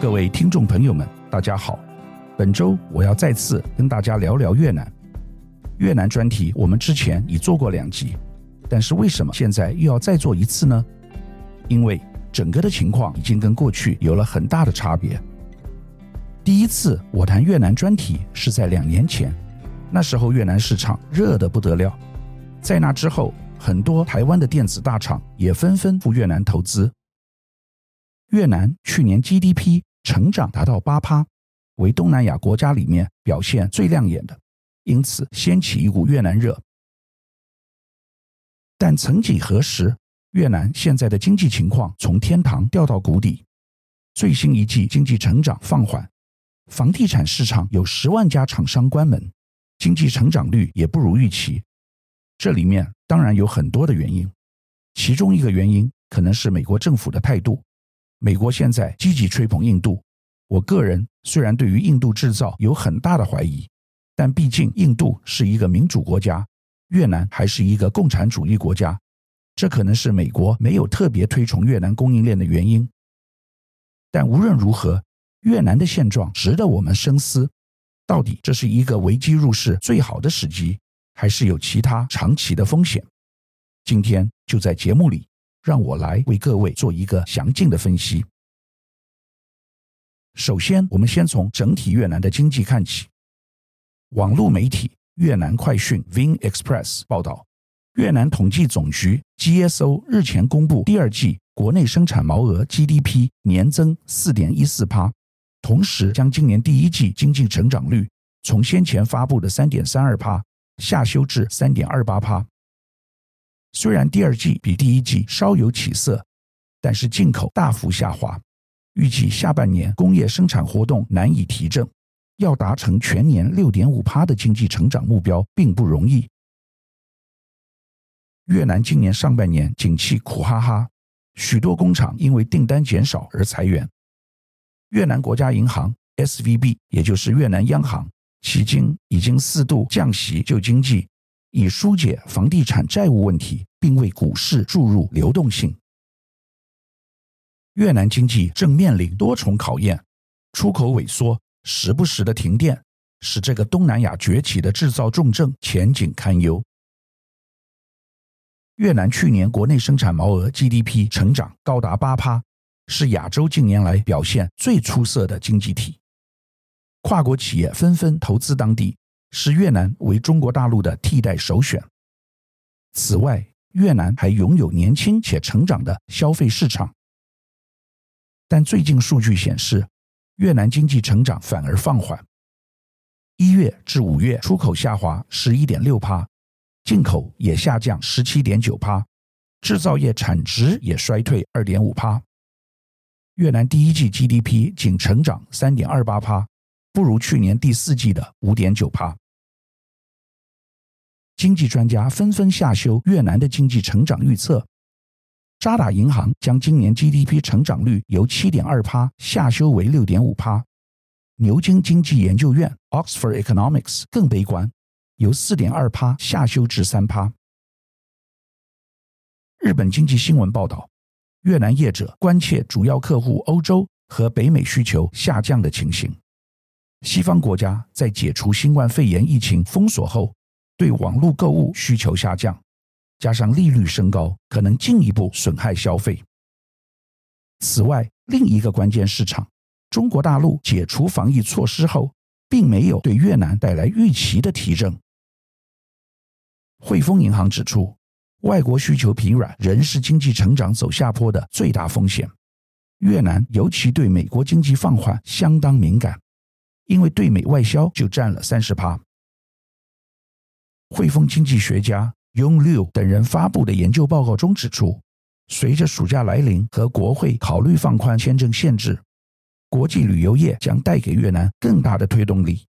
各位听众朋友们，大家好。本周我要再次跟大家聊聊越南。越南专题我们之前已做过两集，但是为什么现在又要再做一次呢？因为整个的情况已经跟过去有了很大的差别。第一次我谈越南专题是在两年前，那时候越南市场热得不得了，在那之后，很多台湾的电子大厂也纷纷赴越南投资。越南去年 GDP 成长达到八趴，为东南亚国家里面表现最亮眼的，因此掀起一股越南热。但曾几何时，越南现在的经济情况从天堂掉到谷底，最新一季经济成长放缓，房地产市场有十万家厂商关门，经济成长率也不如预期。这里面当然有很多的原因，其中一个原因可能是美国政府的态度。美国现在积极吹捧印度，我个人虽然对于印度制造有很大的怀疑，但毕竟印度是一个民主国家，越南还是一个共产主义国家，这可能是美国没有特别推崇越南供应链的原因。但无论如何，越南的现状值得我们深思，到底这是一个危机入市最好的时机，还是有其他长期的风险？今天就在节目里。让我来为各位做一个详尽的分析。首先，我们先从整体越南的经济看起。网络媒体越南快讯 （Vin Express） 报道，越南统计总局 （GSO） 日前公布第二季国内生产毛额 （GDP） 年增四点一四趴，同时将今年第一季经济成长率从先前发布的三点三二趴下修至三点二八趴。虽然第二季比第一季稍有起色，但是进口大幅下滑，预计下半年工业生产活动难以提振，要达成全年六点五趴的经济成长目标并不容易。越南今年上半年景气苦哈哈，许多工厂因为订单减少而裁员。越南国家银行 SVB，也就是越南央行，迄今已经四度降息救经济。以纾解房地产债务问题，并为股市注入流动性。越南经济正面临多重考验，出口萎缩，时不时的停电，使这个东南亚崛起的制造重镇前景堪忧。越南去年国内生产毛额 GDP 成长高达八趴，是亚洲近年来表现最出色的经济体。跨国企业纷纷投资当地。是越南为中国大陆的替代首选。此外，越南还拥有年轻且成长的消费市场。但最近数据显示，越南经济成长反而放缓。一月至五月出口下滑十一点六趴，进口也下降十七点九趴，制造业产值也衰退二点五趴。越南第一季 GDP 仅成长三点二八趴。不如去年第四季的五点九趴。经济专家纷纷下修越南的经济成长预测。渣打银行将今年 GDP 成长率由七点二趴下修为六点五趴。牛津经济研究院 Oxford Economics 更悲观，由四点二趴下修至三趴。日本经济新闻报道，越南业者关切主要客户欧洲和北美需求下降的情形。西方国家在解除新冠肺炎疫情封锁后，对网络购物需求下降，加上利率升高，可能进一步损害消费。此外，另一个关键市场——中国大陆解除防疫措施后，并没有对越南带来预期的提振。汇丰银行指出，外国需求疲软仍是经济成长走下坡的最大风险。越南尤其对美国经济放缓相当敏感。因为对美外销就占了三十趴。汇丰经济学家 Yong Liu 等人发布的研究报告中指出，随着暑假来临和国会考虑放宽签证限制，国际旅游业将带给越南更大的推动力。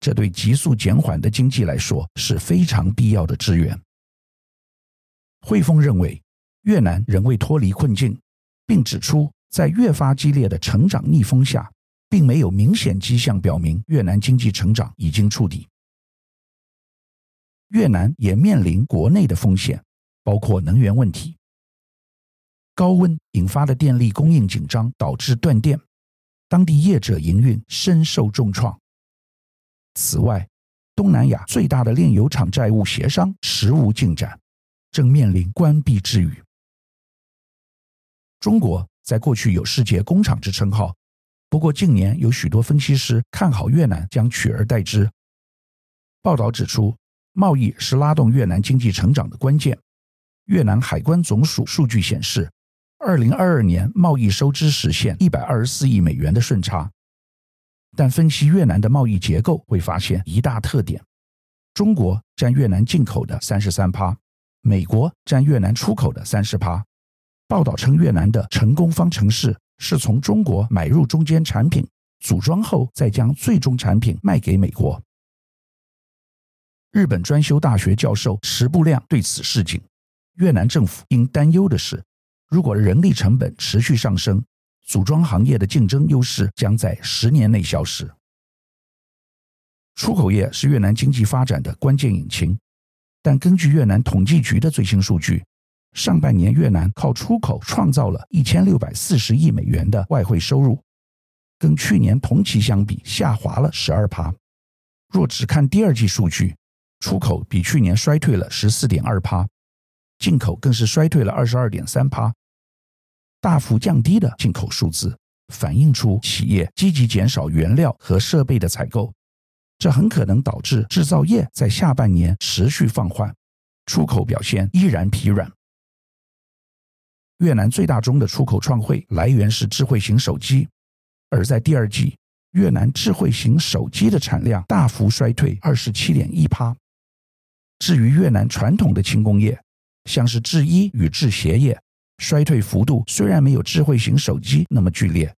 这对急速减缓的经济来说是非常必要的支援。汇丰认为，越南仍未脱离困境，并指出，在越发激烈的成长逆风下，并没有明显迹象表明越南经济成长已经触底。越南也面临国内的风险，包括能源问题。高温引发的电力供应紧张导致断电，当地业者营运深受重创。此外，东南亚最大的炼油厂债务协商迟无进展，正面临关闭之虞。中国在过去有世界工厂之称号，不过近年有许多分析师看好越南将取而代之。报道指出，贸易是拉动越南经济成长的关键。越南海关总署数据显示，二零二二年贸易收支实现一百二十四亿美元的顺差。但分析越南的贸易结构，会发现一大特点：中国占越南进口的三十三趴，美国占越南出口的三十趴。报道称，越南的成功方程式是从中国买入中间产品，组装后再将最终产品卖给美国。日本专修大学教授石部亮对此示警：越南政府应担忧的是，如果人力成本持续上升，组装行业的竞争优势将在十年内消失。出口业是越南经济发展的关键引擎，但根据越南统计局的最新数据。上半年，越南靠出口创造了一千六百四十亿美元的外汇收入，跟去年同期相比下滑了十二趴。若只看第二季数据，出口比去年衰退了十四点二趴，进口更是衰退了二十二点三趴。大幅降低的进口数字，反映出企业积极减少原料和设备的采购，这很可能导致制造业在下半年持续放缓，出口表现依然疲软。越南最大宗的出口创汇来源是智慧型手机，而在第二季，越南智慧型手机的产量大幅衰退二十七点一趴。至于越南传统的轻工业，像是制衣与制鞋业，衰退幅度虽然没有智慧型手机那么剧烈，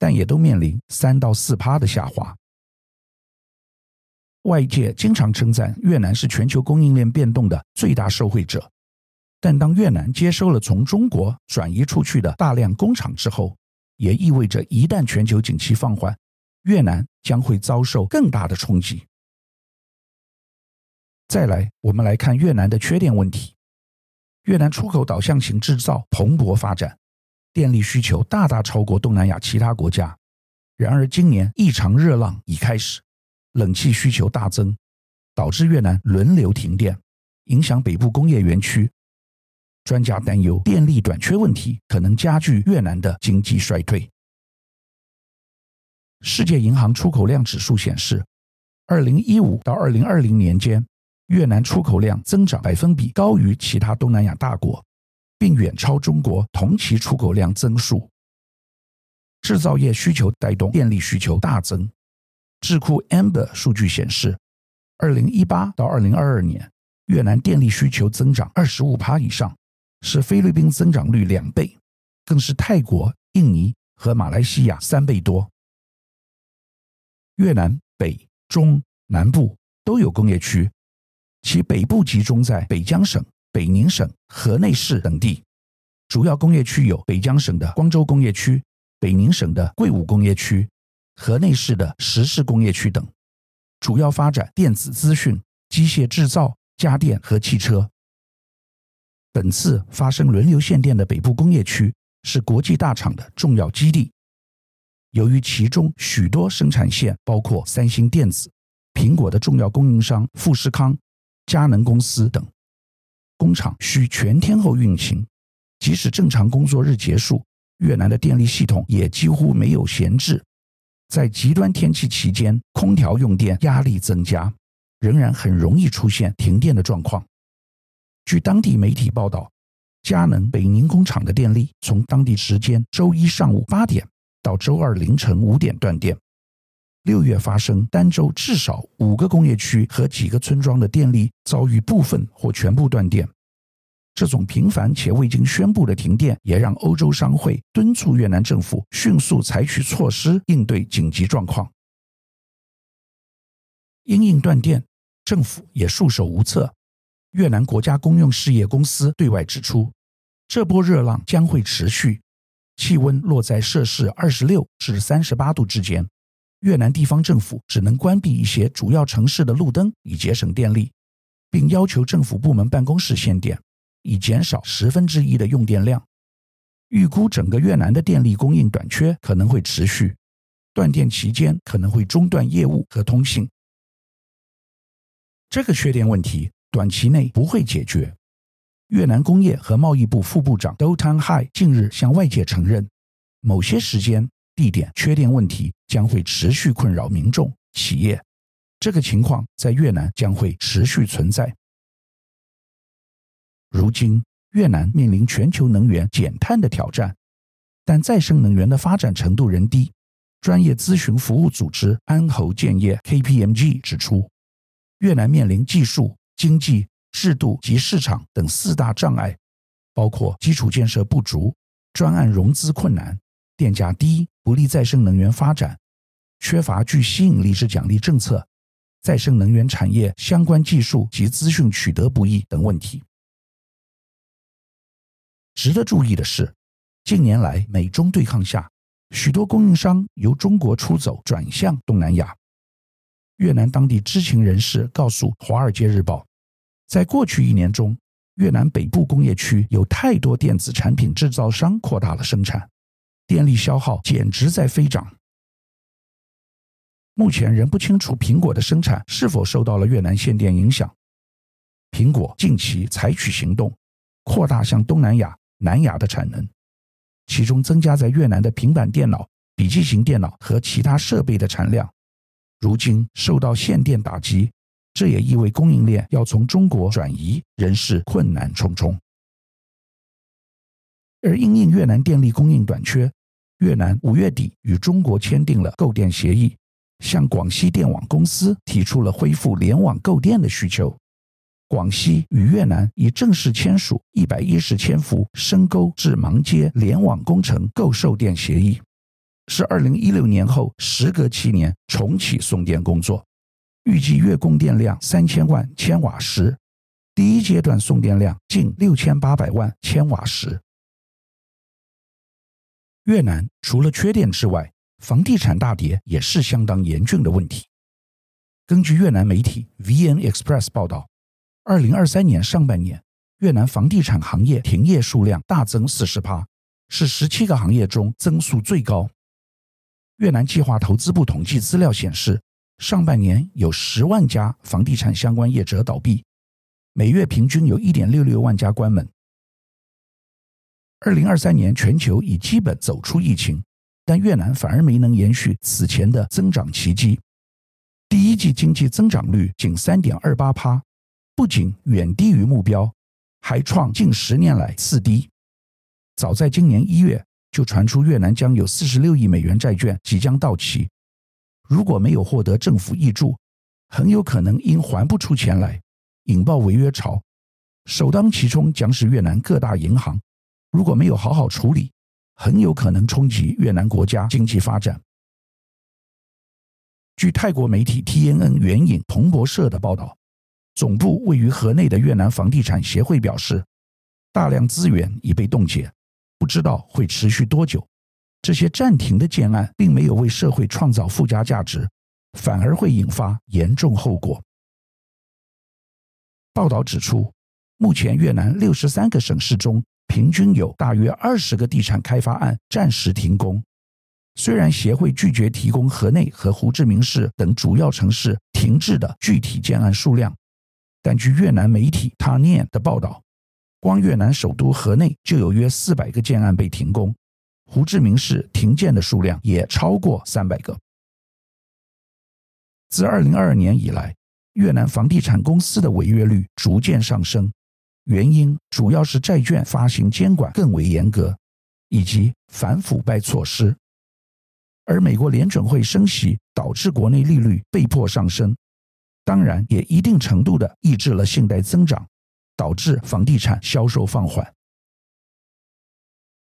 但也都面临三到四趴的下滑。外界经常称赞越南是全球供应链变动的最大受惠者。但当越南接收了从中国转移出去的大量工厂之后，也意味着一旦全球景气放缓，越南将会遭受更大的冲击。再来，我们来看越南的缺电问题。越南出口导向型制造蓬勃发展，电力需求大大超过东南亚其他国家。然而，今年异常热浪已开始，冷气需求大增，导致越南轮流停电，影响北部工业园区。专家担忧电力短缺问题可能加剧越南的经济衰退。世界银行出口量指数显示，二零一五到二零二零年间，越南出口量增长百分比高于其他东南亚大国，并远超中国同期出口量增速。制造业需求带动电力需求大增。智库 Amber 数据显示，二零一八到二零二二年，越南电力需求增长二十五趴以上。是菲律宾增长率两倍，更是泰国、印尼和马来西亚三倍多。越南北、中、南部都有工业区，其北部集中在北江省、北宁省、河内市等地。主要工业区有北江省的光州工业区、北宁省的贵武工业区、河内市的石氏工业区等，主要发展电子资讯、机械制造、家电和汽车。本次发生轮流限电的北部工业区是国际大厂的重要基地。由于其中许多生产线包括三星电子、苹果的重要供应商富士康、佳能公司等，工厂需全天候运行，即使正常工作日结束，越南的电力系统也几乎没有闲置。在极端天气期间，空调用电压力增加，仍然很容易出现停电的状况。据当地媒体报道，佳能北宁工厂的电力从当地时间周一上午八点到周二凌晨五点断电。六月发生单周至少五个工业区和几个村庄的电力遭遇部分或全部断电。这种频繁且未经宣布的停电，也让欧洲商会敦促越南政府迅速采取措施应对紧急状况。因应断电，政府也束手无策。越南国家公用事业公司对外指出，这波热浪将会持续，气温落在摄氏二十六至三十八度之间。越南地方政府只能关闭一些主要城市的路灯，以节省电力，并要求政府部门办公室限电，以减少十分之一的用电量。预估整个越南的电力供应短缺可能会持续，断电期间可能会中断业务和通信。这个缺电问题短期内不会解决。越南工业和贸易部副部长 Do Tan Hai 近日向外界承认，某些时间地点缺电问题将会持续困扰民众企业。这个情况在越南将会持续存在。如今，越南面临全球能源减碳的挑战，但再生能源的发展程度仍低。专业咨询服务组织安侯建业 （KPMG） 指出，越南面临技术、经济、制度及市场等四大障碍，包括基础建设不足、专案融资困难、电价低、不利再生能源发展、缺乏具吸引力之奖励政策、再生能源产业相关技术及资讯取得不易等问题。值得注意的是，近年来美中对抗下，许多供应商由中国出走，转向东南亚。越南当地知情人士告诉《华尔街日报》，在过去一年中，越南北部工业区有太多电子产品制造商扩大了生产，电力消耗简直在飞涨。目前仍不清楚苹果的生产是否受到了越南限电影响。苹果近期采取行动，扩大向东南亚。南亚的产能，其中增加在越南的平板电脑、笔记型电脑和其他设备的产量，如今受到限电打击，这也意味供应链要从中国转移仍是困难重重。而因应越南电力供应短缺，越南五月底与中国签订了购电协议，向广西电网公司提出了恢复联网购电的需求。广西与越南已正式签署一百一十千伏深沟至芒街联网工程购售电协议，是二零一六年后时隔七年重启送电工作，预计月供电量三千万千瓦时，第一阶段送电量近六千八百万千瓦时。越南除了缺电之外，房地产大跌也是相当严峻的问题。根据越南媒体 VN Express 报道。二零二三年上半年，越南房地产行业停业数量大增四十趴，是十七个行业中增速最高。越南计划投资部统计资料显示，上半年有十万家房地产相关业者倒闭，每月平均有一点六六万家关门。二零二三年全球已基本走出疫情，但越南反而没能延续此前的增长奇迹，第一季经济增长率仅三点二八趴。不仅远低于目标，还创近十年来次低。早在今年一月，就传出越南将有四十六亿美元债券即将到期，如果没有获得政府挹注，很有可能因还不出钱来，引爆违约潮。首当其冲将是越南各大银行，如果没有好好处理，很有可能冲击越南国家经济发展。据泰国媒体 TNN 援引彭博社的报道。总部位于河内的越南房地产协会表示，大量资源已被冻结，不知道会持续多久。这些暂停的建案并没有为社会创造附加价值，反而会引发严重后果。报道指出，目前越南六十三个省市中，平均有大约二十个地产开发案暂时停工。虽然协会拒绝提供河内和胡志明市等主要城市停滞的具体建案数量。但据越南媒体 TANIA 的报道，光越南首都河内就有约四百个建案被停工，胡志明市停建的数量也超过三百个。自二零二二年以来，越南房地产公司的违约率逐渐上升，原因主要是债券发行监管更为严格，以及反腐败措施。而美国联准会升息，导致国内利率被迫上升。当然，也一定程度的抑制了信贷增长，导致房地产销售放缓。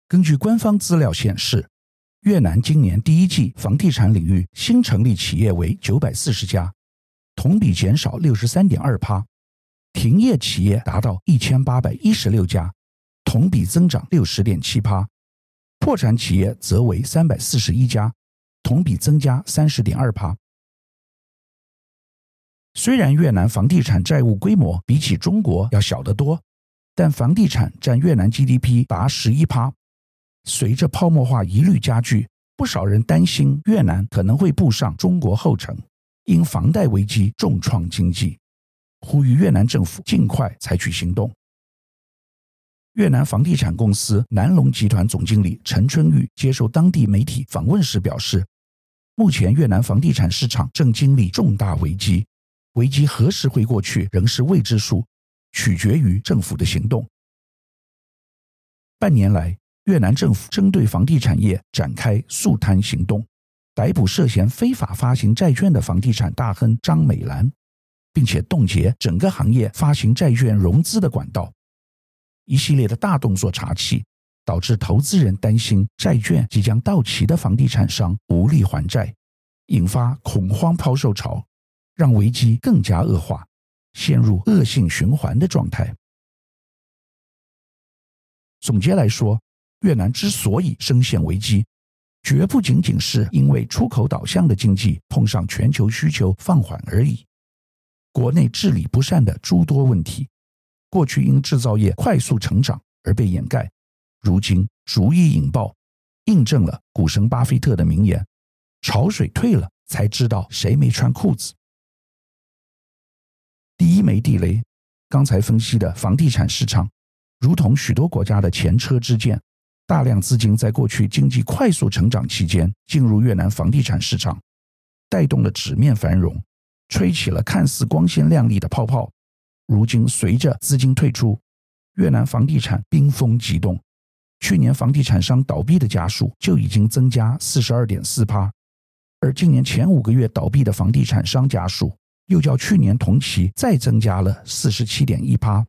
根据官方资料显示，越南今年第一季房地产领域新成立企业为九百四十家，同比减少六十三点二趴；停业企业达到一千八百一十六家，同比增长六十点七趴；破产企业则为三百四十一家，同比增加三十点二趴。虽然越南房地产债务规模比起中国要小得多，但房地产占越南 GDP 达十一趴。随着泡沫化疑虑加剧，不少人担心越南可能会步上中国后尘，因房贷危机重创经济，呼吁越南政府尽快采取行动。越南房地产公司南龙集团总经理陈春玉接受当地媒体访问时表示，目前越南房地产市场正经历重大危机，危机何时会过去仍是未知数，取决于政府的行动。半年来，越南政府针对房地产业展开肃贪行动，逮捕涉嫌非法发行债券的房地产大亨张美兰，并且冻结整个行业发行债券融资的管道。一系列的大动作查起，导致投资人担心债券即将到期的房地产商无力还债，引发恐慌抛售潮，让危机更加恶化，陷入恶性循环的状态。总结来说，越南之所以深陷危机，绝不仅仅是因为出口导向的经济碰上全球需求放缓而已，国内治理不善的诸多问题。过去因制造业快速成长而被掩盖，如今逐一引爆，印证了股神巴菲特的名言：“潮水退了，才知道谁没穿裤子。”第一枚地雷，刚才分析的房地产市场，如同许多国家的前车之鉴，大量资金在过去经济快速成长期间进入越南房地产市场，带动了纸面繁荣，吹起了看似光鲜亮丽的泡泡。如今，随着资金退出，越南房地产冰封急冻。去年房地产商倒闭的家数就已经增加四十二点四趴，而今年前五个月倒闭的房地产商家数又较去年同期再增加了四十七点一趴。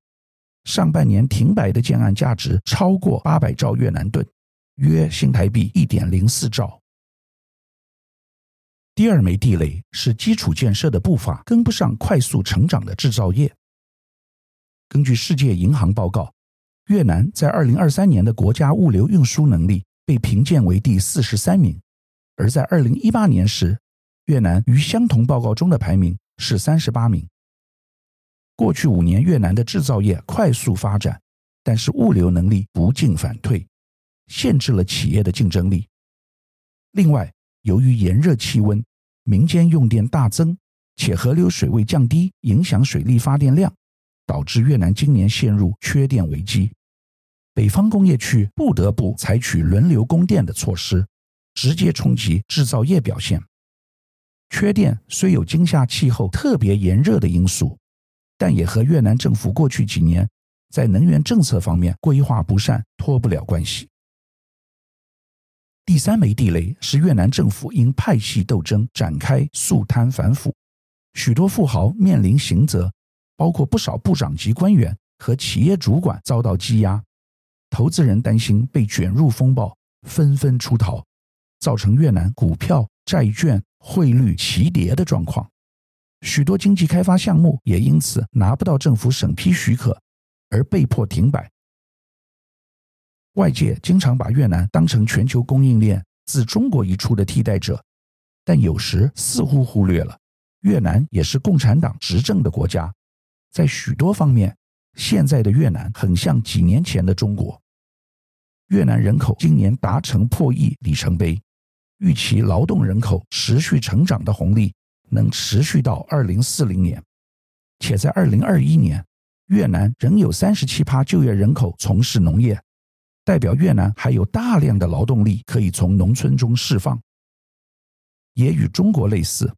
上半年停摆的建案价值超过八百兆越南盾，约新台币一点零四兆。第二枚地雷是基础建设的步伐跟不上快速成长的制造业。根据世界银行报告，越南在二零二三年的国家物流运输能力被评鉴为第四十三名，而在二零一八年时，越南于相同报告中的排名是三十八名。过去五年，越南的制造业快速发展，但是物流能力不进反退，限制了企业的竞争力。另外，由于炎热气温，民间用电大增，且河流水位降低，影响水力发电量。导致越南今年陷入缺电危机，北方工业区不得不采取轮流供电的措施，直接冲击制造业表现。缺电虽有今夏气候特别炎热的因素，但也和越南政府过去几年在能源政策方面规划不善脱不了关系。第三枚地雷是越南政府因派系斗争展开肃贪反腐，许多富豪面临刑责。包括不少部长级官员和企业主管遭到羁押，投资人担心被卷入风暴，纷纷出逃，造成越南股票、债券汇率齐跌的状况。许多经济开发项目也因此拿不到政府审批许可，而被迫停摆。外界经常把越南当成全球供应链自中国移出的替代者，但有时似乎忽略了越南也是共产党执政的国家。在许多方面，现在的越南很像几年前的中国。越南人口今年达成破亿里程碑，预期劳动人口持续成长的红利能持续到二零四零年，且在二零二一年，越南仍有三十七趴就业人口从事农业，代表越南还有大量的劳动力可以从农村中释放。也与中国类似，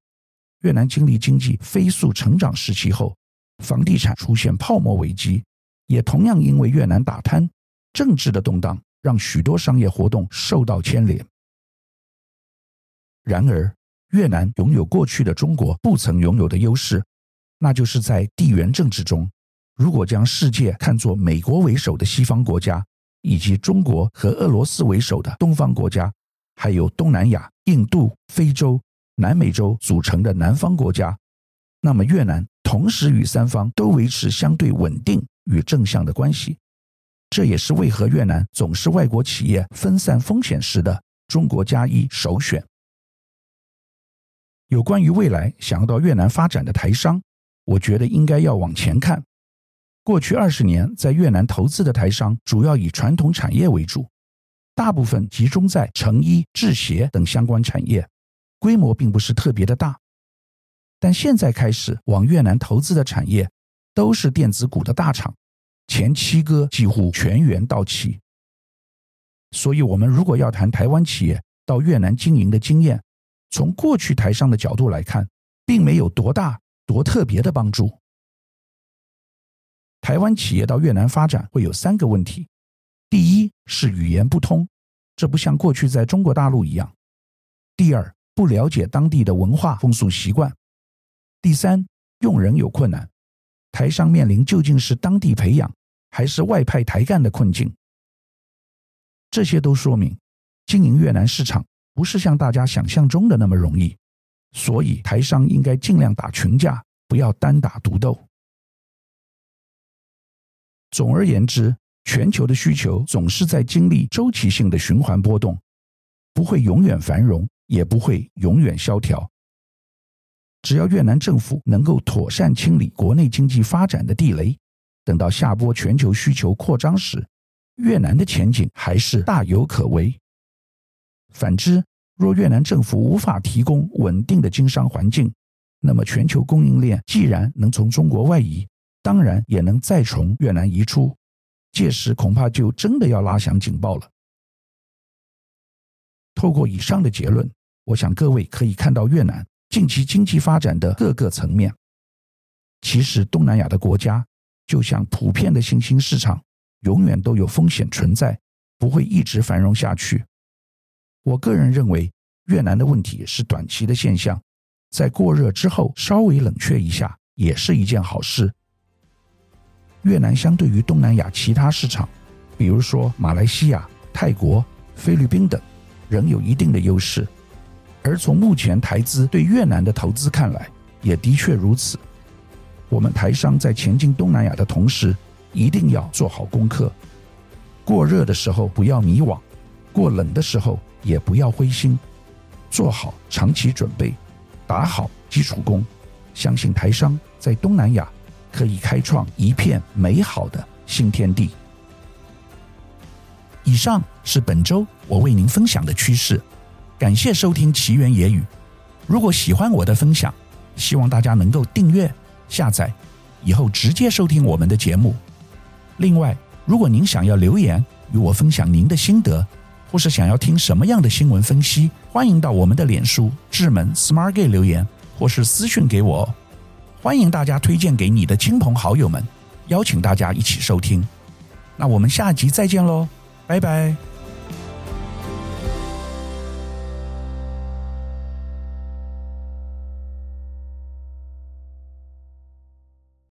越南经历经济飞速成长时期后，房地产出现泡沫危机，也同样因为越南打贪、政治的动荡，让许多商业活动受到牵连。然而，越南拥有过去的中国不曾拥有的优势，那就是在地缘政治中，如果将世界看作美国为首的西方国家，以及中国和俄罗斯为首的东方国家，还有东南亚、印度、非洲、南美洲组成的南方国家，那么越南。同时与三方都维持相对稳定与正向的关系，这也是为何越南总是外国企业分散风险时的中国加一首选。有关于未来想要到越南发展的台商，我觉得应该要往前看。过去二十年在越南投资的台商主要以传统产业为主，大部分集中在成衣、制鞋等相关产业，规模并不是特别的大。但现在开始往越南投资的产业，都是电子股的大厂，前七哥几乎全员到齐。所以，我们如果要谈台湾企业到越南经营的经验，从过去台商的角度来看，并没有多大多特别的帮助。台湾企业到越南发展会有三个问题：第一是语言不通，这不像过去在中国大陆一样；第二，不了解当地的文化风俗习惯；第三，用人有困难，台商面临究竟是当地培养还是外派台干的困境。这些都说明，经营越南市场不是像大家想象中的那么容易，所以台商应该尽量打群架，不要单打独斗。总而言之，全球的需求总是在经历周期性的循环波动，不会永远繁荣，也不会永远萧条。只要越南政府能够妥善清理国内经济发展的地雷，等到下波全球需求扩张时，越南的前景还是大有可为。反之，若越南政府无法提供稳定的经商环境，那么全球供应链既然能从中国外移，当然也能再从越南移出，届时恐怕就真的要拉响警报了。透过以上的结论，我想各位可以看到越南近期经济发展的各个层面。其实东南亚的国家就像普遍的新兴市场，永远都有风险存在，不会一直繁荣下去。我个人认为，越南的问题是短期的现象，在过热之后稍微冷却一下，也是一件好事。越南相对于东南亚其他市场，比如说马来西亚、泰国、菲律宾等，仍有一定的优势。而从目前台资对越南的投资看来，也的确如此。我们台商在前进东南亚的同时，一定要做好功课。过热的时候不要迷惘，过冷的时候也不要灰心，做好长期准备，打好基础功。相信台商在东南亚。可以开创一片美好的新天地。以上是本周我为您分享的趋势，感谢收听奇缘野语。如果喜欢我的分享，希望大家能够订阅、下载，以后直接收听我们的节目。另外，如果您想要留言与我分享您的心得，或是想要听什么样的新闻分析，欢迎到我们的脸书智门 Smart Gay 留言，或是私讯给我。欢迎大家推荐给你的亲朋好友们，邀请大家一起收听。那我们下集再见喽，拜拜。